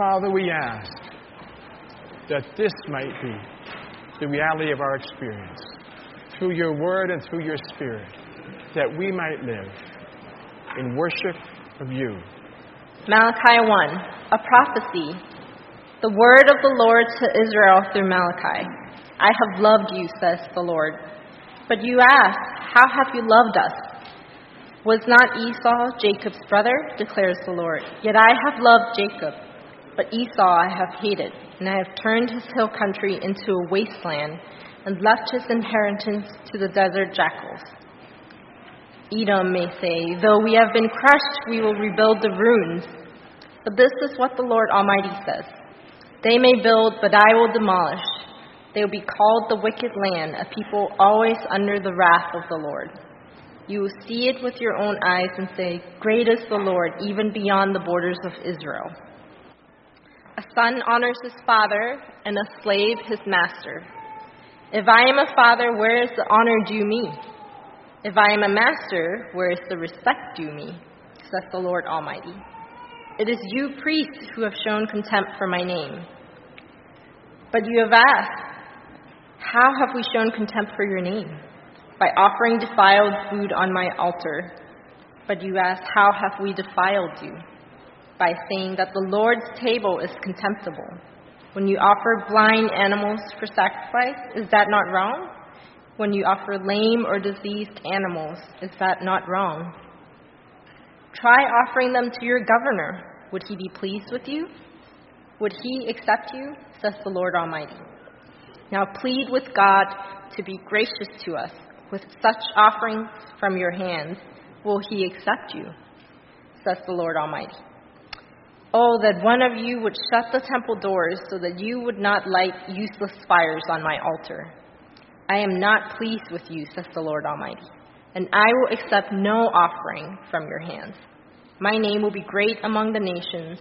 Father, we ask that this might be the reality of our experience through your word and through your spirit, that we might live in worship of you. Malachi 1, a prophecy. The word of the Lord to Israel through Malachi. I have loved you, says the Lord. But you ask, How have you loved us? Was not Esau Jacob's brother? declares the Lord. Yet I have loved Jacob, but Esau I have hated, and I have turned his hill country into a wasteland, and left his inheritance to the desert jackals. Edom may say, Though we have been crushed, we will rebuild the ruins. But this is what the Lord Almighty says They may build, but I will demolish. They will be called the wicked land, a people always under the wrath of the Lord. You will see it with your own eyes and say, Great is the Lord, even beyond the borders of Israel. A son honors his father, and a slave his master. If I am a father, where is the honor due me? If I am a master, where is the respect due me? Says the Lord Almighty. It is you, priests, who have shown contempt for my name. But you have asked, How have we shown contempt for your name? By offering defiled food on my altar. But you ask, How have we defiled you? By saying that the Lord's table is contemptible. When you offer blind animals for sacrifice, is that not wrong? When you offer lame or diseased animals, is that not wrong? Try offering them to your governor. Would he be pleased with you? Would he accept you? Says the Lord Almighty. Now plead with God to be gracious to us. With such offerings from your hands, will he accept you? Says the Lord Almighty. Oh, that one of you would shut the temple doors so that you would not light useless fires on my altar. I am not pleased with you, says the Lord Almighty, and I will accept no offering from your hands. My name will be great among the nations,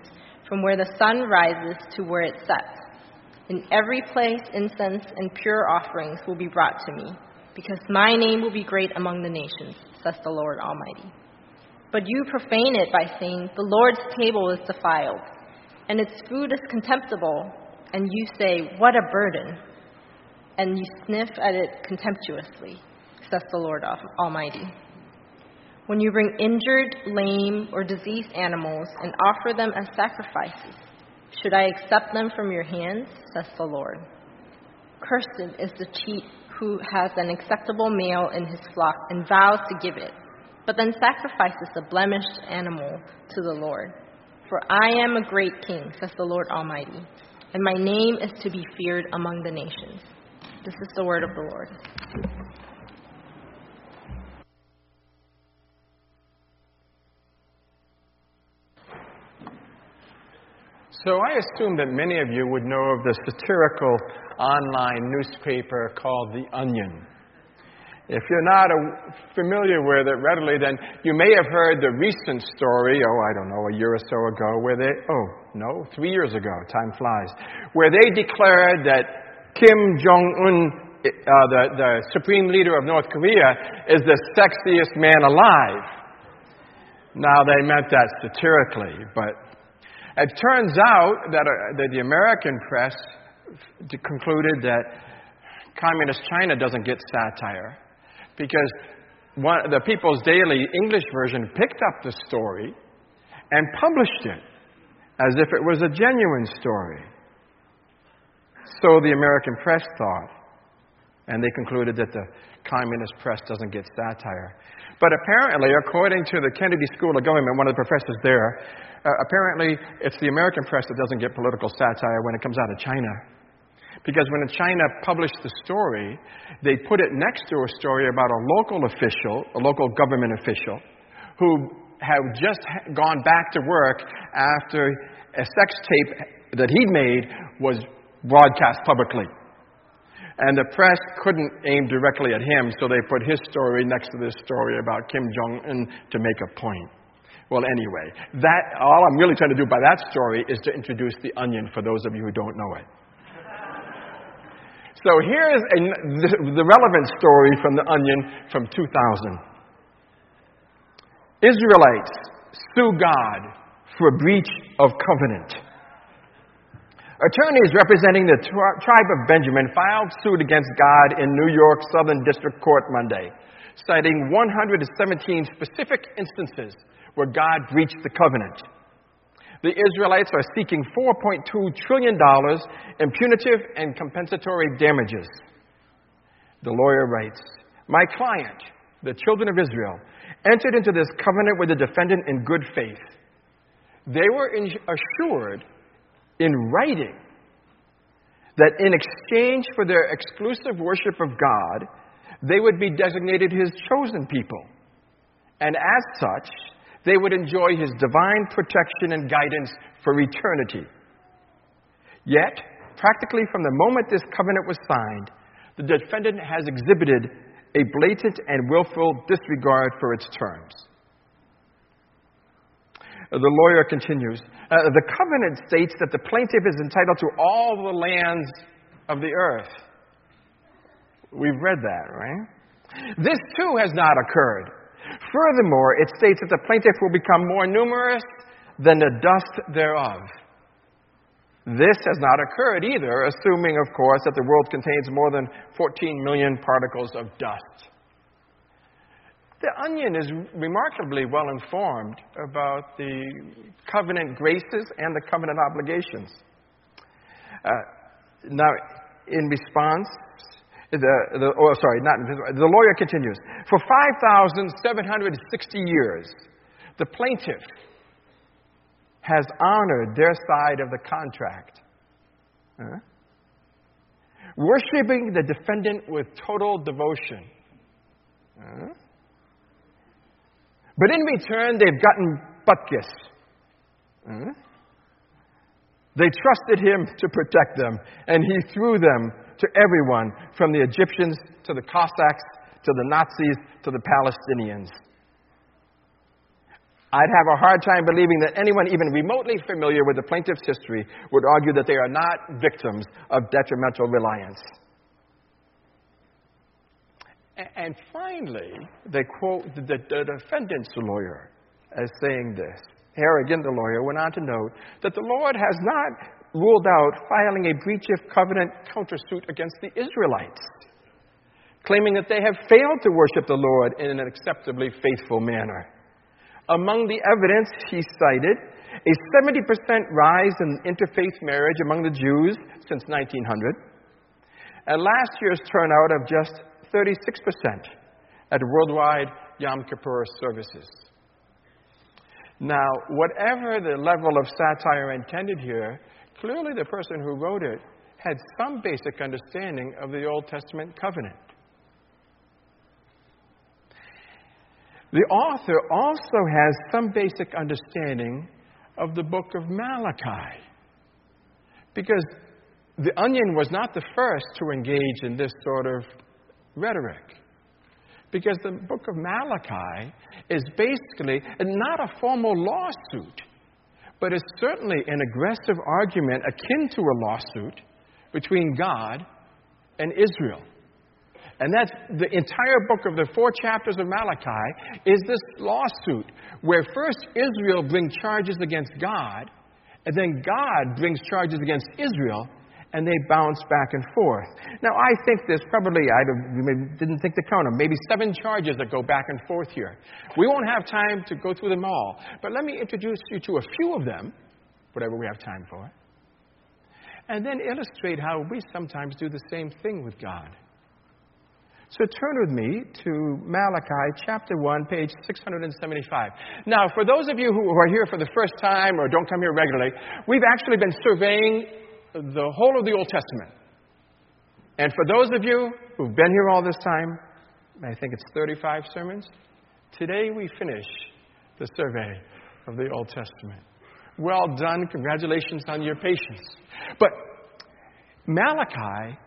from where the sun rises to where it sets. In every place, incense and pure offerings will be brought to me, because my name will be great among the nations, says the Lord Almighty. But you profane it by saying, The Lord's table is defiled, and its food is contemptible, and you say, What a burden! And you sniff at it contemptuously, says the Lord Almighty. When you bring injured, lame, or diseased animals and offer them as sacrifices, should I accept them from your hands? says the Lord. Cursed is the cheat who has an acceptable male in his flock and vows to give it but then sacrifices a blemished animal to the Lord. For I am a great king, says the Lord Almighty, and my name is to be feared among the nations. This is the word of the Lord. So I assume that many of you would know of the satirical online newspaper called The Onion. If you're not familiar with it readily, then you may have heard the recent story, oh, I don't know, a year or so ago, where they, oh, no, three years ago, time flies, where they declared that Kim Jong un, uh, the, the supreme leader of North Korea, is the sexiest man alive. Now, they meant that satirically, but it turns out that, uh, that the American press concluded that Communist China doesn't get satire because one, the People's Daily English version picked up the story and published it as if it was a genuine story. So the American press thought, and they concluded that the communist press doesn't get satire. But apparently, according to the Kennedy School of Government, one of the professors there, uh, apparently it's the American press that doesn't get political satire when it comes out of China. Because when China published the story, they put it next to a story about a local official, a local government official, who had just gone back to work after a sex tape that he'd made was broadcast publicly. And the press couldn't aim directly at him, so they put his story next to this story about Kim Jong un to make a point. Well, anyway, that, all I'm really trying to do by that story is to introduce the onion for those of you who don't know it. So here's a, the, the relevant story from the Onion from 2000. Israelites sue God for breach of covenant. Attorneys representing the tribe of Benjamin filed suit against God in New York Southern District Court Monday, citing 117 specific instances where God breached the covenant. The Israelites are seeking $4.2 trillion in punitive and compensatory damages. The lawyer writes My client, the children of Israel, entered into this covenant with the defendant in good faith. They were assured in writing that in exchange for their exclusive worship of God, they would be designated His chosen people. And as such, they would enjoy His divine protection and guidance for eternity. Yet, practically from the moment this covenant was signed, the defendant has exhibited a blatant and willful disregard for its terms. The lawyer continues uh, The covenant states that the plaintiff is entitled to all the lands of the earth. We've read that, right? This too has not occurred. Furthermore, it states that the plaintiff will become more numerous than the dust thereof. This has not occurred either, assuming, of course, that the world contains more than 14 million particles of dust. The Onion is remarkably well informed about the covenant graces and the covenant obligations. Uh, now, in response, the, the, oh, sorry, not the lawyer continues. For 5,760 years, the plaintiff has honored their side of the contract, huh? worshiping the defendant with total devotion. Huh? But in return, they've gotten butkus. Hmm? They trusted him to protect them, and he threw them to everyone, from the Egyptians to the Cossacks to the Nazis to the Palestinians. I'd have a hard time believing that anyone even remotely familiar with the plaintiff's history would argue that they are not victims of detrimental reliance. And finally, they quote the, the defendant's lawyer as saying this. Harrigan, the lawyer, went on to note that the Lord has not ruled out filing a breach of covenant countersuit against the Israelites, claiming that they have failed to worship the Lord in an acceptably faithful manner. Among the evidence he cited, a 70% rise in interfaith marriage among the Jews since 1900, and last year's turnout of just 36% at worldwide Yom Kippur services. Now, whatever the level of satire intended here, clearly the person who wrote it had some basic understanding of the Old Testament covenant. The author also has some basic understanding of the book of Malachi. Because the onion was not the first to engage in this sort of rhetoric. Because the book of Malachi is basically not a formal lawsuit, but is certainly an aggressive argument akin to a lawsuit between God and Israel. And that's the entire book of the four chapters of Malachi is this lawsuit where first Israel brings charges against God, and then God brings charges against Israel, and they bounce back and forth. Now, I think there's probably, I didn't think to count them, maybe seven charges that go back and forth here. We won't have time to go through them all, but let me introduce you to a few of them, whatever we have time for, and then illustrate how we sometimes do the same thing with God. So turn with me to Malachi chapter 1, page 675. Now, for those of you who are here for the first time or don't come here regularly, we've actually been surveying the whole of the Old Testament. And for those of you who've been here all this time, I think it's 35 sermons, today we finish the survey of the Old Testament. Well done. Congratulations on your patience. But Malachi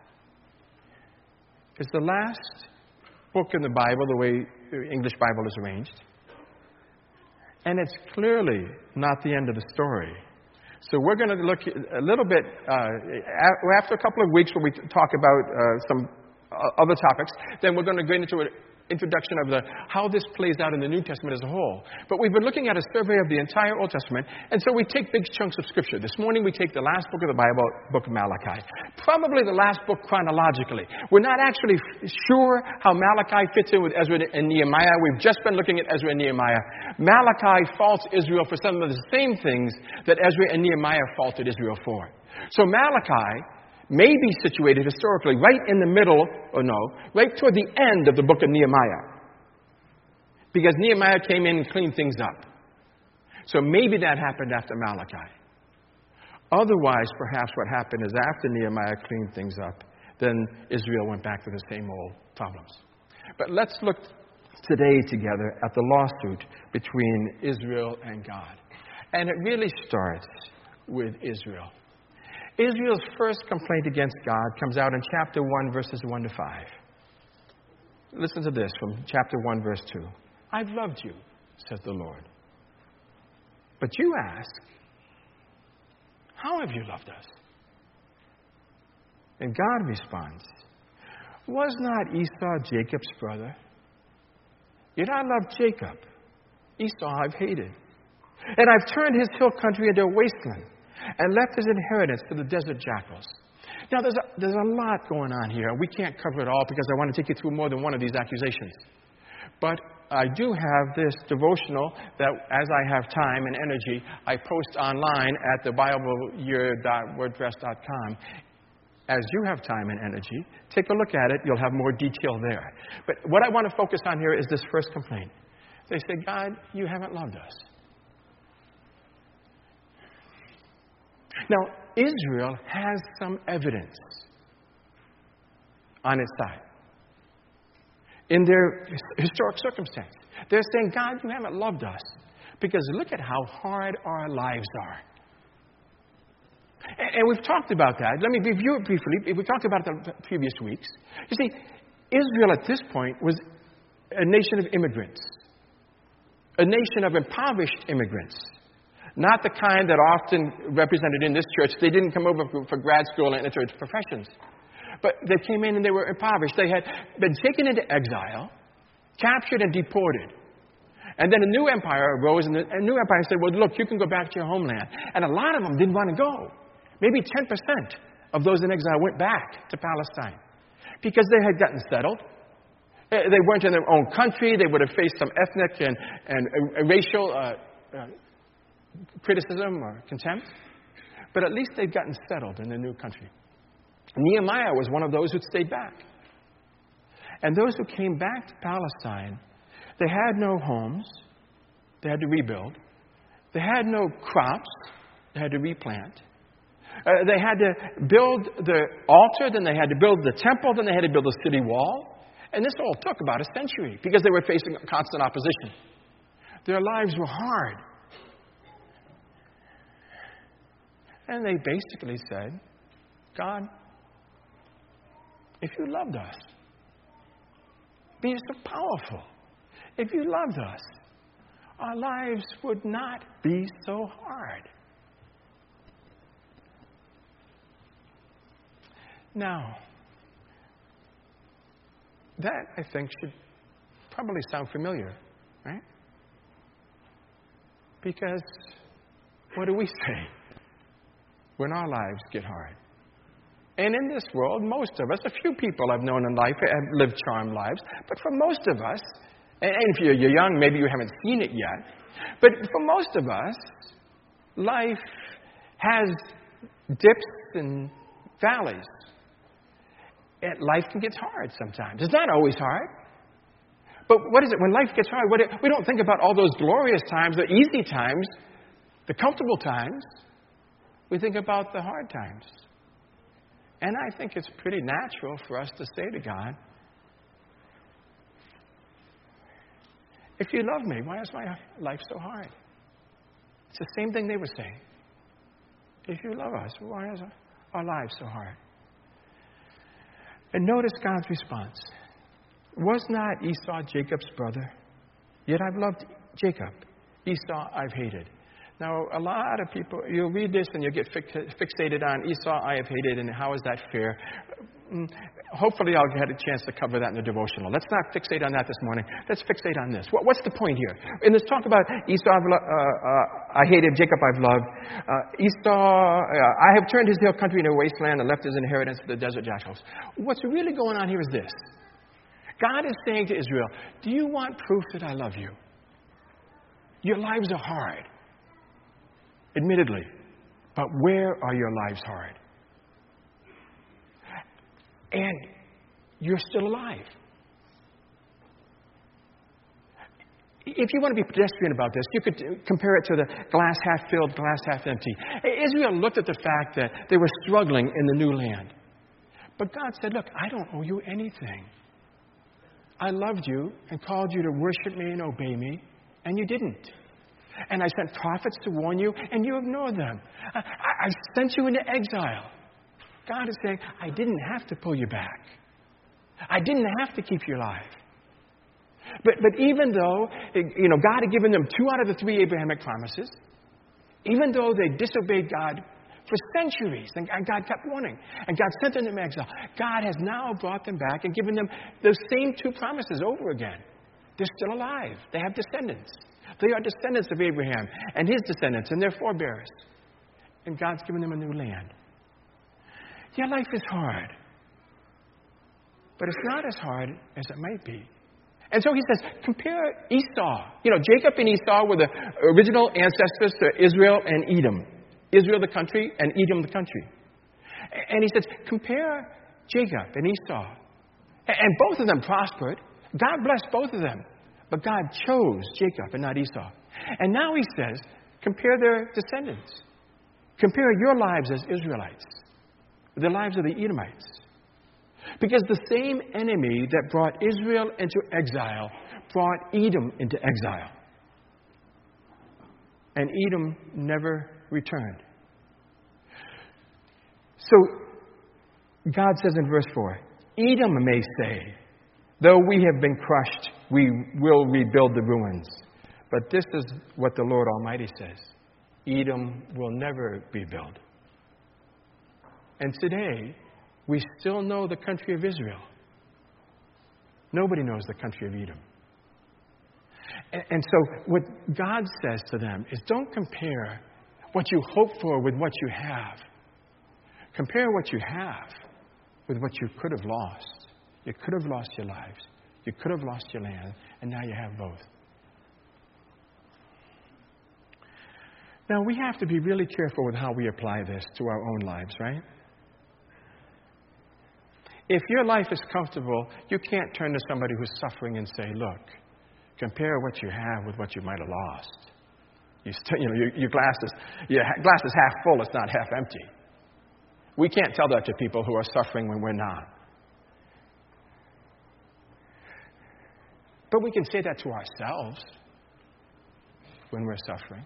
is the last book in the Bible, the way the English Bible is arranged. And it's clearly not the end of the story. So we're going to look a little bit, uh, after a couple of weeks where we talk about uh, some uh, other topics, then we're going to go into a, introduction of the, how this plays out in the New Testament as a whole. But we've been looking at a survey of the entire Old Testament, and so we take big chunks of Scripture. This morning we take the last book of the Bible, book of Malachi. Probably the last book chronologically. We're not actually sure how Malachi fits in with Ezra and Nehemiah. We've just been looking at Ezra and Nehemiah. Malachi faults Israel for some of the same things that Ezra and Nehemiah faulted Israel for. So Malachi may be situated historically right in the middle, or no, right toward the end of the book of Nehemiah. Because Nehemiah came in and cleaned things up. So maybe that happened after Malachi. Otherwise, perhaps what happened is after Nehemiah cleaned things up, then Israel went back to the same old problems. But let's look today together at the lawsuit between Israel and God. And it really starts with Israel. Israel's first complaint against God comes out in chapter 1, verses 1 to 5. Listen to this from chapter 1, verse 2. I've loved you, says the Lord. But you ask, How have you loved us? And God responds, Was not Esau Jacob's brother? Yet I loved Jacob. Esau I've hated. And I've turned his hill country into a wasteland and left his inheritance to the desert jackals. Now, there's a, there's a lot going on here. We can't cover it all because I want to take you through more than one of these accusations. But I do have this devotional that, as I have time and energy, I post online at thebibleyear.wordpress.com. As you have time and energy, take a look at it. You'll have more detail there. But what I want to focus on here is this first complaint. They say, God, you haven't loved us. Now, Israel has some evidence on its side. In their historic circumstance, they're saying, God, you haven't loved us because look at how hard our lives are. And we've talked about that. Let me review it briefly. We talked about it the previous weeks. You see, Israel at this point was a nation of immigrants, a nation of impoverished immigrants. Not the kind that often represented in this church. They didn't come over for, grad school and enter into professions. But they came in and they were impoverished. They had been taken into exile, captured and deported. And then a new empire arose, and a new empire said, Well, look, you can go back to your homeland. And a lot of them didn't want to go. Maybe 10% of those in exile went back to Palestine because they had gotten settled. Eh, they weren't in their own country. They would have faced some ethnic and, and racial uh, uh, criticism or contempt, but at least they'd gotten settled in the new country. Nehemiah was one of those who stayed back. And those who came back to Palestine, they had no homes, they had to rebuild. They had no crops, they had to replant. Uh, they had to build the altar, then they had to build the temple, then they had to build the city wall. And this all took about a century because they were facing constant opposition. Their lives were hard. And they basically said, God, if you loved us, be so powerful. If you loved us, our lives would not be so hard. Now, that I think should probably sound familiar, right? Because what do we say? When our lives get hard. And in this world, most of us, a few people I've known in life have lived charmed lives, but for most of us, and if you're young, maybe you haven't seen it yet, but for most of us, life has dips and valleys. And life can get hard sometimes. It's not always hard. But what is it? When life gets hard, what, we don't think about all those glorious times, the easy times, the comfortable times. We think about the hard times. And I think it's pretty natural for us to say to God, If you love me, why is my life so hard? It's the same thing they were saying. If you love us, why is our lives so hard? And notice God's response. Was not Esau Jacob's brother? Yet I've loved Jacob. Esau I've hated. Now, a lot of people, you'll read this and you'll get fixated on Esau I have hated and how is that fair? mm, hopefully I'll get a chance to cover that in the devotional. Let's not fixate on that this morning. Let's fixate on this. What, what's the point here? In this talk about Esau, uh, uh, I hated, Jacob I've loved. Uh, Esau, uh, I have turned his hill country into a wasteland and left his inheritance to the desert jackals. What's really going on here is this. God is saying to Israel, Do you want proof that I love you? Your lives are hard, admittedly, but where are your lives hard? And you're still alive. If you want to be pedestrian about this, you could uh, compare it to the glass half filled, glass half empty. Israel looked at the fact that they were struggling in the new land. But God said, Look, I don't owe you anything. I loved you and called you to worship me and obey me, and you didn't. And I sent prophets to warn you, and you ignored them. I, I sent you into exile. God is saying, I didn't have to pull you back. I didn't have to keep you alive. But, but even though, you know, God had given them two out of the three Abrahamic promises, even though they disobeyed God for centuries, and God kept warning, and God sent them to exile, God has now brought them back and given them those same two promises over again. They're still alive. They have descendants. They are descendants of Abraham and his descendants and their forebears. And God's given them a new land. Your life is hard. But it's not as hard as it might be. And so he says, compare Esau. You know, Jacob and Esau were the original ancestors to Israel and Edom. Israel the country and Edom the country. And he says, compare Jacob and Esau. And both of them prospered. God blessed both of them. But God chose Jacob and not Esau. And now he says, compare their descendants. Compare your lives as Israelites with the lives of the Edomites. Because the same enemy that brought Israel into exile brought Edom into exile. And Edom never returned. So God says in verse 4 Edom may say, Though we have been crushed, we will rebuild the ruins. But this is what the Lord Almighty says Edom will never be built. And today, we still know the country of Israel. Nobody knows the country of Edom. And, and so, what God says to them is don't compare what you hope for with what you have. Compare what you have with what you could have lost. You could have lost your lives, you could have lost your land, and now you have both. Now, we have to be really careful with how we apply this to our own lives, right? If your life is comfortable, you can't turn to somebody who's suffering and say, Look, compare what you have with what you might have lost. You, you know, your, your, glass is, your glass is half full, it's not half empty. We can't tell that to people who are suffering when we're not. But we can say that to ourselves when we're suffering.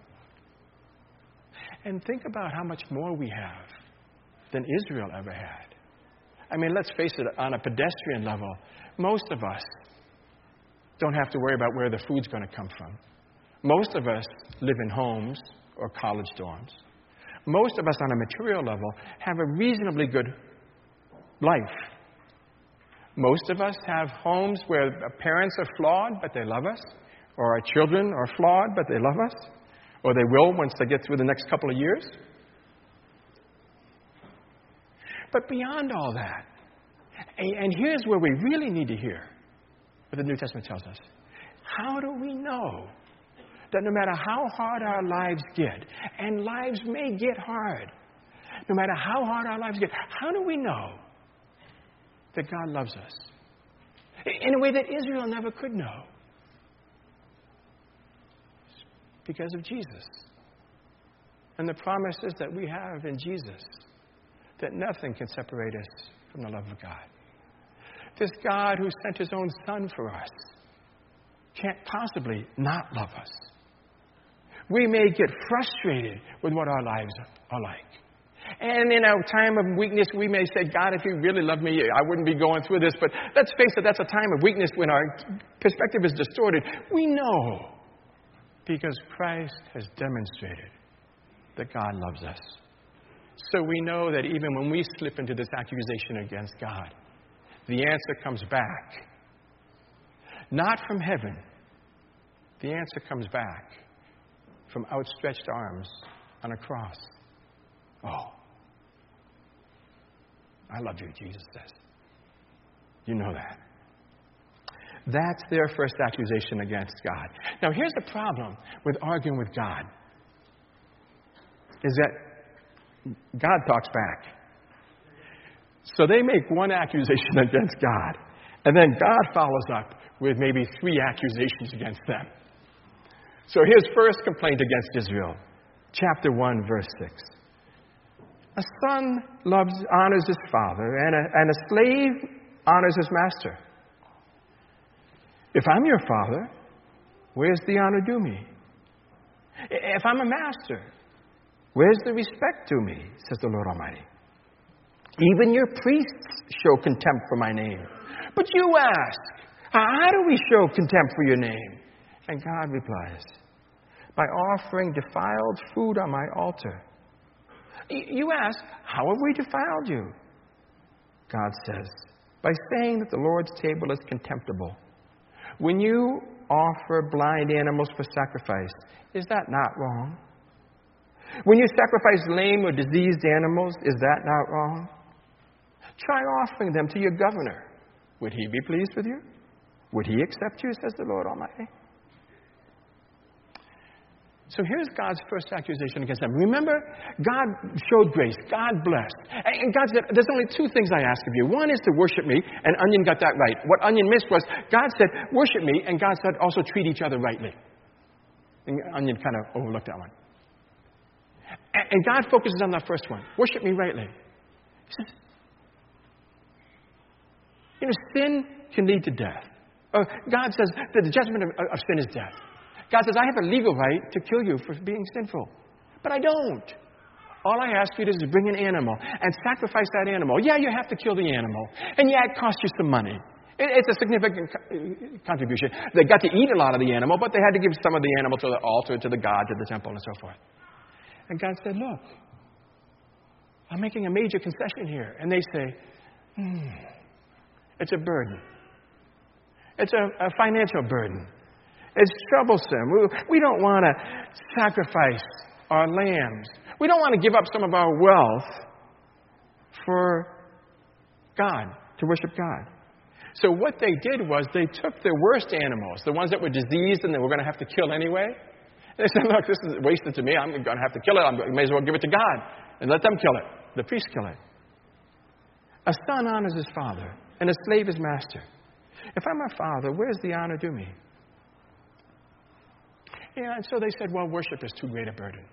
And think about how much more we have than Israel ever had. I mean, let's face it, on a pedestrian level, most of us don't have to worry about where the food's going to come from. Most of us live in homes or college dorms. Most of us, on a material level, have a reasonably good life. Most of us have homes where parents are flawed, but they love us, or our children are flawed, but they love us, or they will once they get through the next couple of years. But beyond all that, and here's where we really need to hear what the New Testament tells us. How do we know that no matter how hard our lives get, and lives may get hard, no matter how hard our lives get, how do we know that God loves us? In a way that Israel never could know. Because of Jesus. And the promises that we have in Jesus that nothing can separate us from the love of God. This God who sent his own Son for us can't possibly not love us. We may get frustrated with what our lives are like. And in our time of weakness, we may say, God, if you really loved me, I wouldn't be going through this. But let's face it, that's a time of weakness when our perspective is distorted. We know because Christ has demonstrated that God loves us. So we know that even when we slip into this accusation against God, the answer comes back. Not from heaven. The answer comes back from outstretched arms on a cross. Oh, I love you, Jesus says. You know that. That's their first accusation against God. Now, here's the problem with arguing with God is that God talks back. So they make one accusation against God, and then God follows up with maybe three accusations against them. So his first complaint against Israel, chapter 1, verse 6. A son loves, honors his father, and a, and a slave honors his master. If I'm your father, where's the honor due me? If I'm a master, where's the respect due me? says the Lord Almighty. Even your priests show contempt for my name. But you ask, how do we show contempt for your name? And God replies, By offering defiled food on my altar. You ask, How have we defiled you? God says, By saying that the Lord's table is contemptible. When you offer blind animals for sacrifice, is that not wrong? When you sacrifice lame or diseased animals, is that not wrong? Try offering them to your governor. Would he be pleased with you? Would he accept you, says the Lord Almighty? So here's God's first accusation against them. Remember, God showed grace. God blessed. And God said, There's only two things I ask of you. One is to worship me, and Onion got that right. What Onion missed was God said, Worship me, and God said, Also treat each other rightly. And Onion kind of overlooked that one. And God focuses on that first one worship me rightly. You know, sin can lead to death. God says that the judgment of sin is death. God says, I have a legal right to kill you for being sinful. But I don't. All I ask you to do is bring an animal and sacrifice that animal. Yeah, you have to kill the animal. And yeah, it costs you some money. It's a significant contribution. They got to eat a lot of the animal, but they had to give some of the animal to the altar, to the God, to the temple, and so forth. And God said, Look, I'm making a major concession here. And they say, hmm, It's a burden. It's a, a financial burden. It's troublesome. We, don't want to sacrifice our lambs. We don't want to give up some of our wealth for God, to worship God. So what they did was they took the worst animals, the ones that were diseased and they were going to have to kill anyway. They said, look, this is wasted to me. I'm going to have to kill it. I may as well give it to God and let them kill it. The priests kill it. A son honors his father, and a slave his master. If I'm a father, where's the honor due me? Yeah, and so they said, well, worship is too great a burden.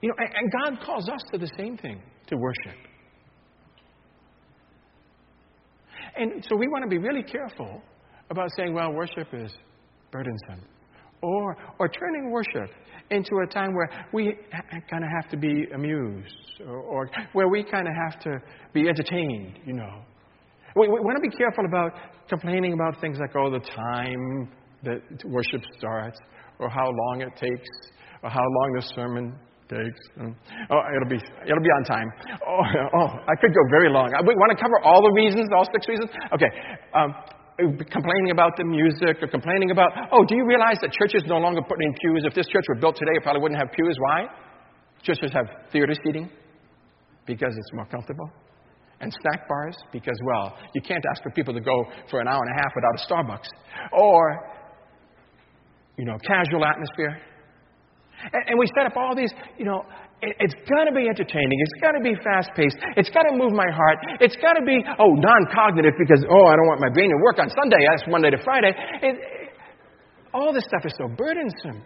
You know, and, God calls us to the same thing, to worship. And so we want to be really careful about saying, well, worship is burdensome. Or, or turning worship into a time where we kind of have to be amused, or, or where we kind of have to be entertained, you know. We, we want to be careful about complaining about things like, oh, the time that worship starts, or how long it takes, or how long the sermon takes. Oh, it'll be it'll be on time. Oh, oh, I could go very long. We want to cover all the reasons, all six reasons. Okay. Um, complaining about the music or complaining about, oh, do you realize that churches no longer put in pews? If this church were built today, it probably wouldn't have pews. Why? Churches have theater seating because it's more comfortable. And snack bars because, well, you can't ask for people to go for an hour and a half without a Starbucks. Or you know, casual atmosphere. And, and we set up all these, you know, it, it's got to be entertaining. It's got to be fast paced. It's got to move my heart. It's got to be, oh, non cognitive because, oh, I don't want my brain to work on Sunday. That's Monday to Friday. It, it, all this stuff is so burdensome.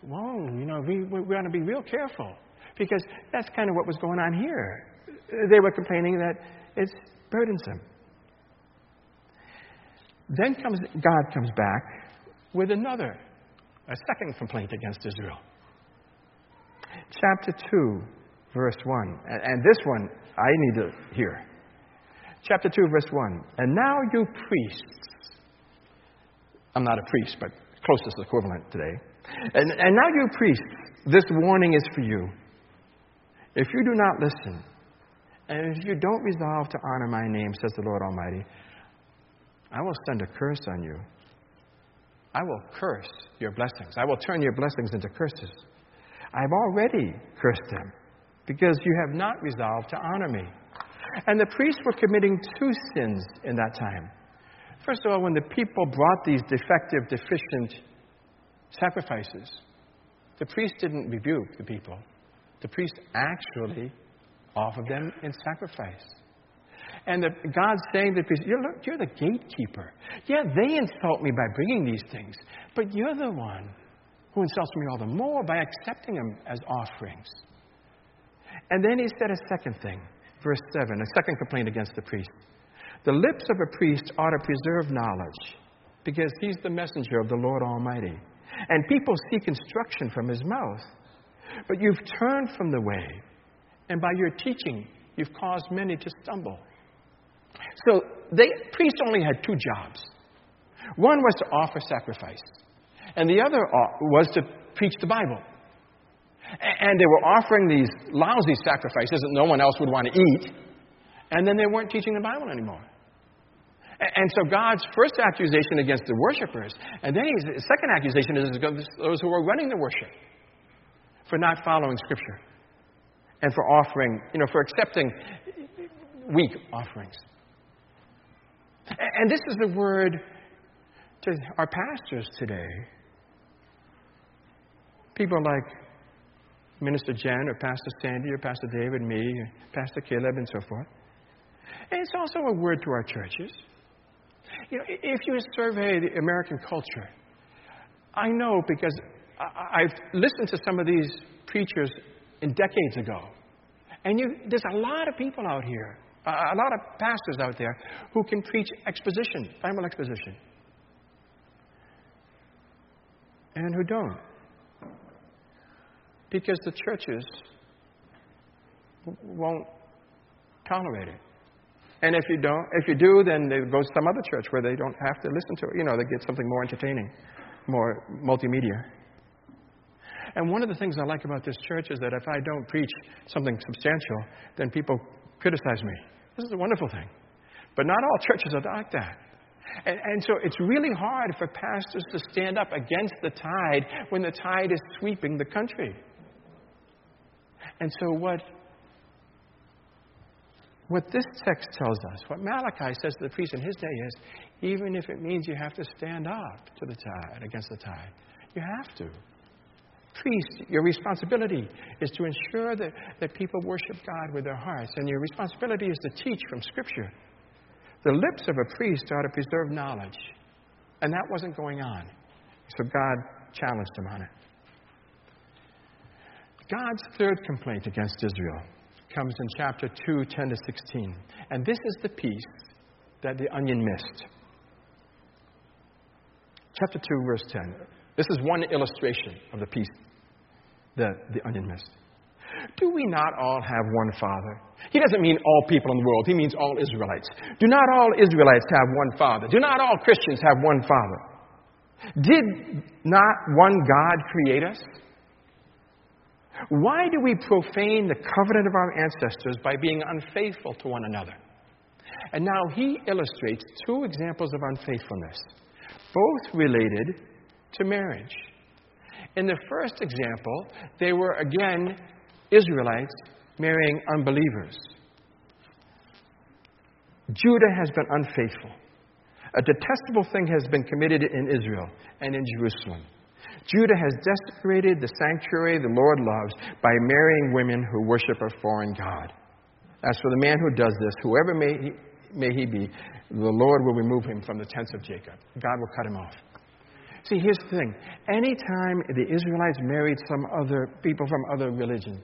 Whoa, you know, we, we, we to be real careful because that's kind of what was going on here. They were complaining that it's burdensome. Then comes God comes back with another, a second complaint against Israel. Chapter 2, verse 1. And this one I need to hear. Chapter 2, verse 1. And now you priests, I'm not a priest, but closest equivalent today. And, and now you priests, this warning is for you. If you do not listen And if you don't resolve to honor my name, says the Lord Almighty, I will send a curse on you. I will curse your blessings. I will turn your blessings into curses. I've already cursed them because you have not resolved to honor me. And the priests were committing two sins in that time. First of all, when the people brought these defective, deficient sacrifices, the priest didn't rebuke the people. The priest actually offered them in sacrifice. And the, God's saying to priest, you're, you're the gatekeeper. Yeah, they insult me by bringing these things, but you're the one who insults me all the more by accepting them as offerings. And then he said a second thing, verse 7, a second complaint against the priest. The lips of a priest ought to preserve knowledge because he's the messenger of the Lord Almighty. And people seek instruction from his mouth. But you've turned from the way, and by your teaching, you've caused many to stumble. So the priests only had two jobs. One was to offer sacrifice, and the other uh, was to preach the Bible. And they were offering these lousy sacrifices that no one else would want to eat, and then they weren't teaching the Bible anymore. And so God's first accusation against the worshippers, and then his second accusation is against those who are running the worship for not following Scripture and for offering, you know, for accepting weak offerings. And this is the word to our pastors today. People like Minister Jen or Pastor Sandy or Pastor David, me, Pastor Caleb, and so forth. And it's also a word to our churches. You know, if you survey the American culture, I know because I've listened to some of these preachers in decades ago. And you, there's a lot of people out here, a lot of pastors out there who can preach exposition, Bible exposition, and who don't. Because the churches won't tolerate it. And if you don't, if you do, then they go to some other church where they don't have to listen to it. You know, they get something more entertaining, more multimedia. And one of the things I like about this church is that if I don't preach something substantial, then people criticize me. This is a wonderful thing. But not all churches are like that. And, and, so it's really hard for pastors to stand up against the tide when the tide is sweeping the country. And so, what what this text tells us, what Malachi says to the priest in his day is even if it means you have to stand up to the tide, against the tide, you have to. Priest, your responsibility is to ensure that, that people worship God with their hearts, and your responsibility is to teach from Scripture. The lips of a priest are to preserve knowledge, and that wasn't going on. So God challenged him on it. God's third complaint against Israel comes in chapter 2, 10 to 16. And this is the piece that the onion missed. Chapter 2, verse 10. This is one illustration of the piece that the onion missed. Do we not all have one Father? He doesn't mean all people in the world, he means all Israelites. Do not all Israelites have one Father? Do not all Christians have one Father? Did not one God create us? Why do we profane the covenant of our ancestors by being unfaithful to one another? And now he illustrates two examples of unfaithfulness, both related to marriage. In the first example, they were again Israelites marrying unbelievers. Judah has been unfaithful. A detestable thing has been committed in Israel and in Jerusalem. Judah has desecrated the sanctuary the Lord loves by marrying women who worship a foreign God. As for the man who does this, whoever may he, may he be, the Lord will remove him from the tents of Jacob. God will cut him off. See, here's the thing. Anytime the Israelites married some other people from other religion,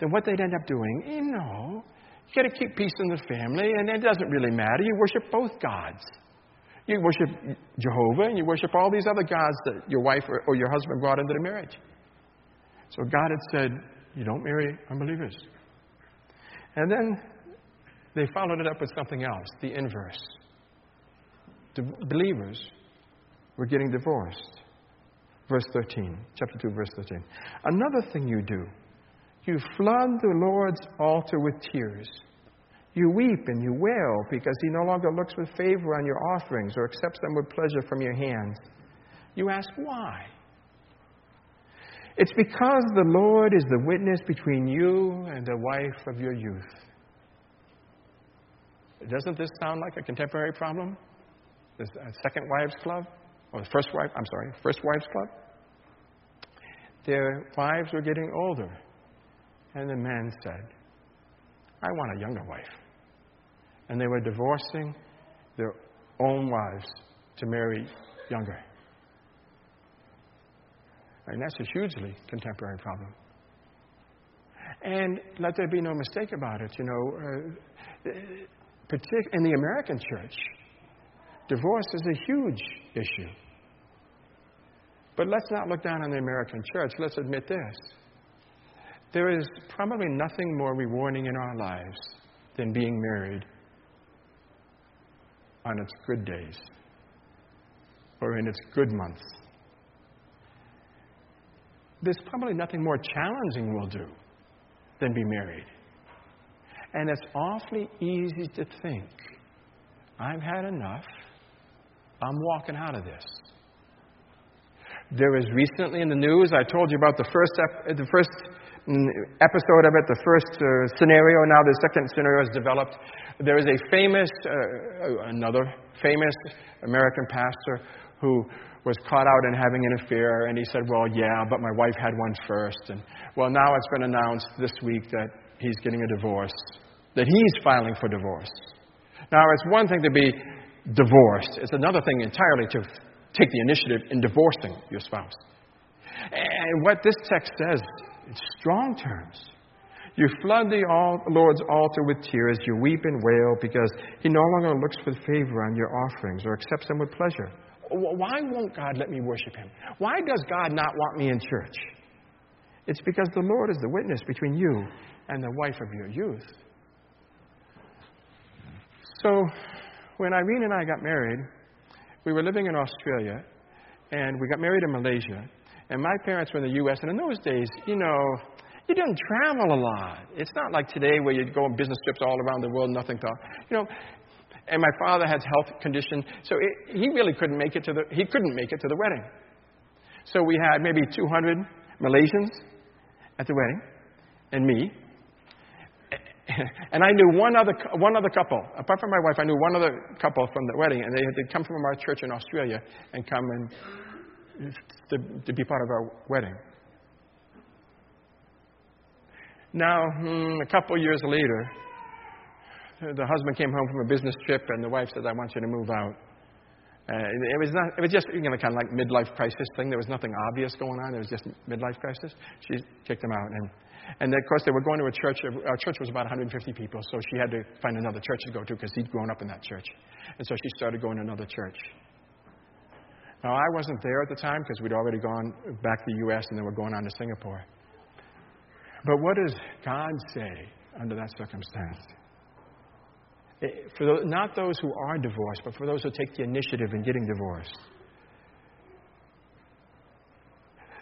then what they'd end up doing, you know, you got to keep peace in the family, and it doesn't really matter. You worship both gods. You worship Jehovah and you worship all these other gods that your wife or, or your husband brought into the marriage. So God had said, You don't marry unbelievers. And then they followed it up with something else, the inverse. The believers were getting divorced. Verse 13, chapter 2, verse 13. Another thing you do, you flood the Lord's altar with tears You weep and you wail because he no longer looks with favor on your offerings or accepts them with pleasure from your hands. You ask why? It's because the Lord is the witness between you and the wife of your youth. Doesn't this sound like a contemporary problem? This uh, second wives club? Or the first wife, I'm sorry, first wives club? Their wives were getting older. And the men said, I want a younger wife. And they were divorcing their own wives to marry younger. And that's a hugely contemporary problem. And let there be no mistake about it, you know, uh, in the American church, divorce is a huge issue. But let's not look down on the American church. Let's admit this. There is probably nothing more rewarding in our lives than being married on its good days or in its good months. There's probably nothing more challenging we'll do than be married. And it's awfully easy to think, I've had enough. I'm walking out of this. There was recently in the news, I told you about the first, ep- the first mm, episode of it, the first uh, scenario. Now the second scenario is developed. There is a famous, uh, another famous American pastor who was caught out in having an affair, and he said, Well, yeah, but my wife had one first. And well, now it's been announced this week that he's getting a divorce, that he's filing for divorce. Now, it's one thing to be divorced, it's another thing entirely to take the initiative in divorcing your spouse. And what this text says in strong terms you flood the Lord's altar with tears, you weep and wail because he no longer looks with favor on your offerings or accepts them with pleasure. Why won't God let me worship him? Why does God not want me in church? It's because the Lord is the witness between you and the wife of your youth. So, when Irene and I got married, we were living in Australia, and we got married in Malaysia. And my parents were in the U.S., and in those days, you know, you didn't travel a lot. It's not like today where you go on business trips all around the world, nothing to, you know. And my father had health conditions, so it, he really couldn't make it to the he couldn't make it to the wedding. So we had maybe 200 Malaysians at the wedding, and me. And I knew one other one other couple, apart from my wife. I knew one other couple from the wedding, and they had come from our church in Australia and come and to, to be part of our wedding. Now, hmm, a couple years later, the husband came home from a business trip, and the wife said, "I want you to move out." Uh, it was not. It was just you know kind of like midlife crisis thing. There was nothing obvious going on. There was just midlife crisis. She kicked him out, and and of course they were going to a church. Our church was about 150 people, so she had to find another church to go to because he'd grown up in that church, and so she started going to another church. Now I wasn't there at the time because we'd already gone back to the U.S. and then we're going on to Singapore. But what does God say under that circumstance? Eh, for the, not those who are divorced, but for those who take the initiative in getting divorced.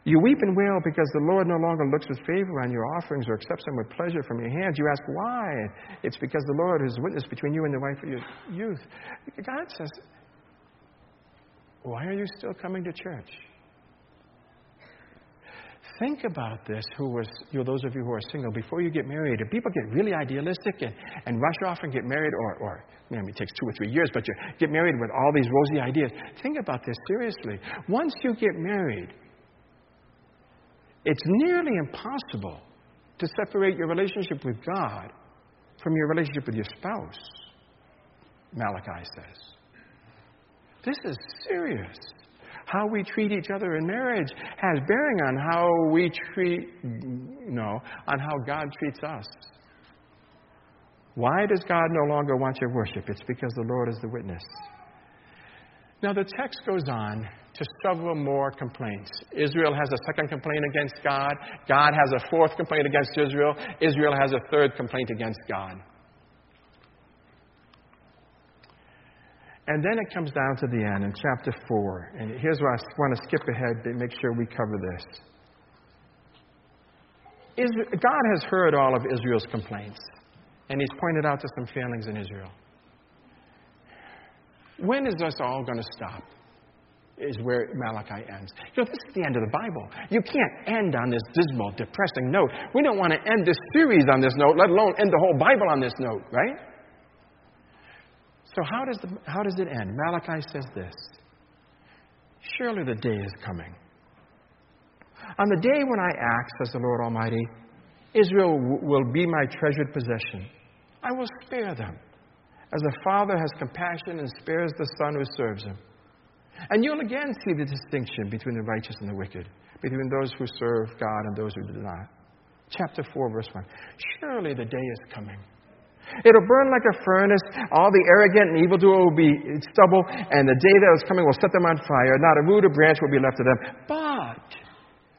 You weep and wail because the Lord no longer looks with favor on your offerings or accepts them with pleasure from your hands. You ask why? It's because the Lord is witness between you and the wife of your youth. God says, Why are you still coming to church? think about this, who was, you know, those of you who are single, before you get married. If people get really idealistic and, and rush off and get married, or, or maybe it takes two or three years, but you get married with all these rosy ideas, think about this seriously. Once you get married, it's nearly impossible to separate your relationship with God from your relationship with your spouse, Malachi says. This is serious how we treat each other in marriage has bearing on how we treat, you know, on how God treats us. Why does God no longer want your worship? It's because the Lord is the witness. Now, the text goes on to several more complaints. Israel has a second complaint against God. God has a fourth complaint against Israel. Israel has a third complaint against God. And then it comes down to the end in chapter 4. And here's where I want to skip ahead to make sure we cover this. God has heard all of Israel's complaints. And he's pointed out to some failings in Israel. When is this all going to stop? Is where Malachi ends. You know, this is the end of the Bible. You can't end on this dismal, depressing note. We don't want to end this series on this note, let alone end the whole Bible on this note, right? So, how does, the, how does it end? Malachi says this Surely the day is coming. On the day when I act, says the Lord Almighty, Israel will be my treasured possession. I will spare them as a father has compassion and spares the son who serves him. And you'll again see the distinction between the righteous and the wicked, between those who serve God and those who do not. Chapter 4, verse 1. Surely the day is coming. It'll burn like a furnace. All the arrogant and evildoer will be stubble, and the day that is coming will set them on fire. Not a root or branch will be left of them. But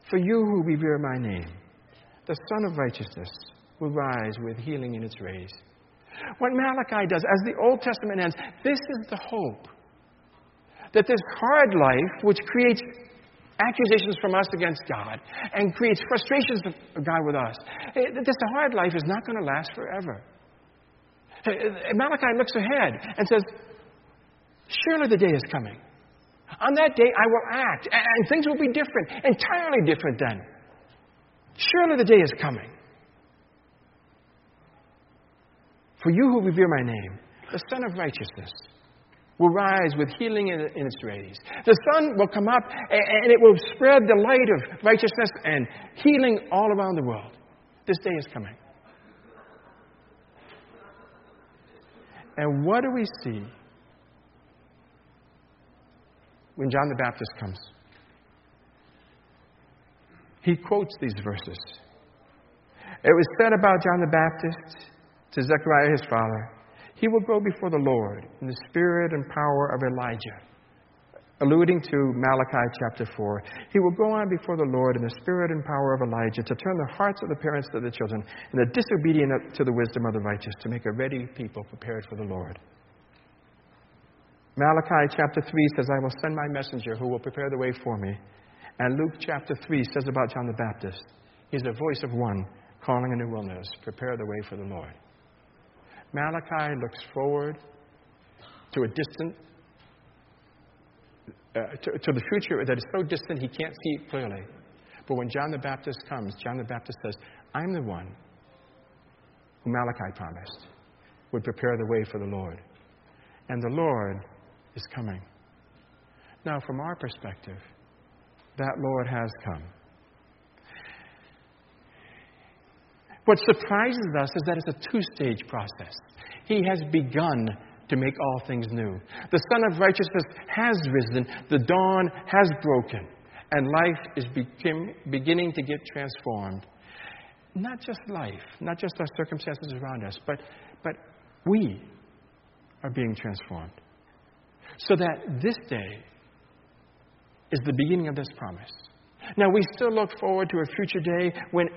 for you who revere my name, the Sun of Righteousness will rise with healing in its rays. What Malachi does, as the Old Testament ends, this is the hope. That this hard life, which creates accusations from us against God and creates frustrations of God with us, eh, this hard life is not going to last forever. Eh, eh, Malachi looks ahead and says, Surely the day is coming. On that day, I will act, and things will be different, entirely different then. Surely the day is coming. For you who revere my name, the Sun of Righteousness will rise with healing in, its rays. The sun will come up and it will spread the light of righteousness and healing all around the world. This day is coming. And what do we see when John the Baptist comes? He quotes these verses. It was said about John the Baptist to Zechariah his father, He will go before the Lord in the spirit and power of Elijah. Alluding to Malachi chapter 4, he will go on before the Lord in the spirit and power of Elijah to turn the hearts of the parents to the children and the disobedient to the wisdom of the righteous to make a ready people prepared for the Lord. Malachi chapter 3 says, I will send my messenger who will prepare the way for me. And Luke chapter 3 says about John the Baptist, he's a voice of one calling in the wilderness, prepare the way for the Lord. Malachi looks forward to a distant, uh, to, to the future that is so distant he can't see it clearly. But when John the Baptist comes, John the Baptist says, I'm the one who Malachi promised would prepare the way for the Lord. And the Lord is coming. Now, from our perspective, that Lord has come. What surprises us is that it's a two stage process. He has begun to make all things new. The Sun of Righteousness has risen, the dawn has broken, and life is beginning to get transformed. Not just life, not just our circumstances around us, but, but we are being transformed. So that this day is the beginning of this promise. Now, we still look forward to a future day when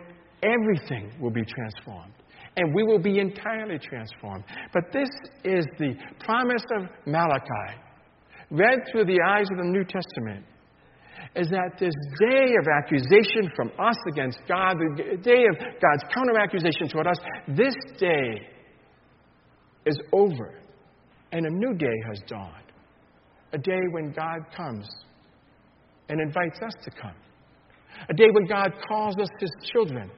everything will be transformed and we will be entirely transformed. But this is the promise of Malachi, read through the eyes of the New Testament, is that this day of accusation from us against God, the day of God's counter accusation toward us, this day is over, and a new day has dawned. A day when God comes and invites us to come. A day when God calls us his children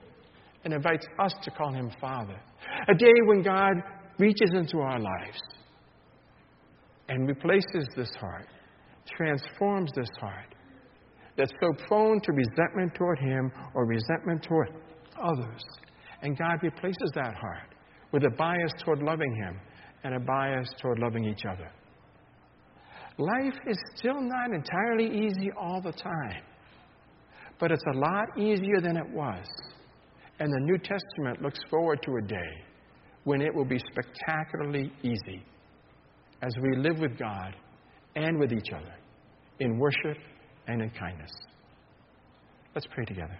and invites us to call him Father. A day when God reaches into our lives and replaces this heart, transforms this heart that's so prone to resentment toward him or resentment toward others. And God replaces that heart with a bias toward loving him and a bias toward loving each other. Life is still not entirely easy all the time, but it's a lot easier than it was and the New Testament looks forward to a day when it will be spectacularly easy as we live with God and with each other in worship and in kindness. Let's pray together.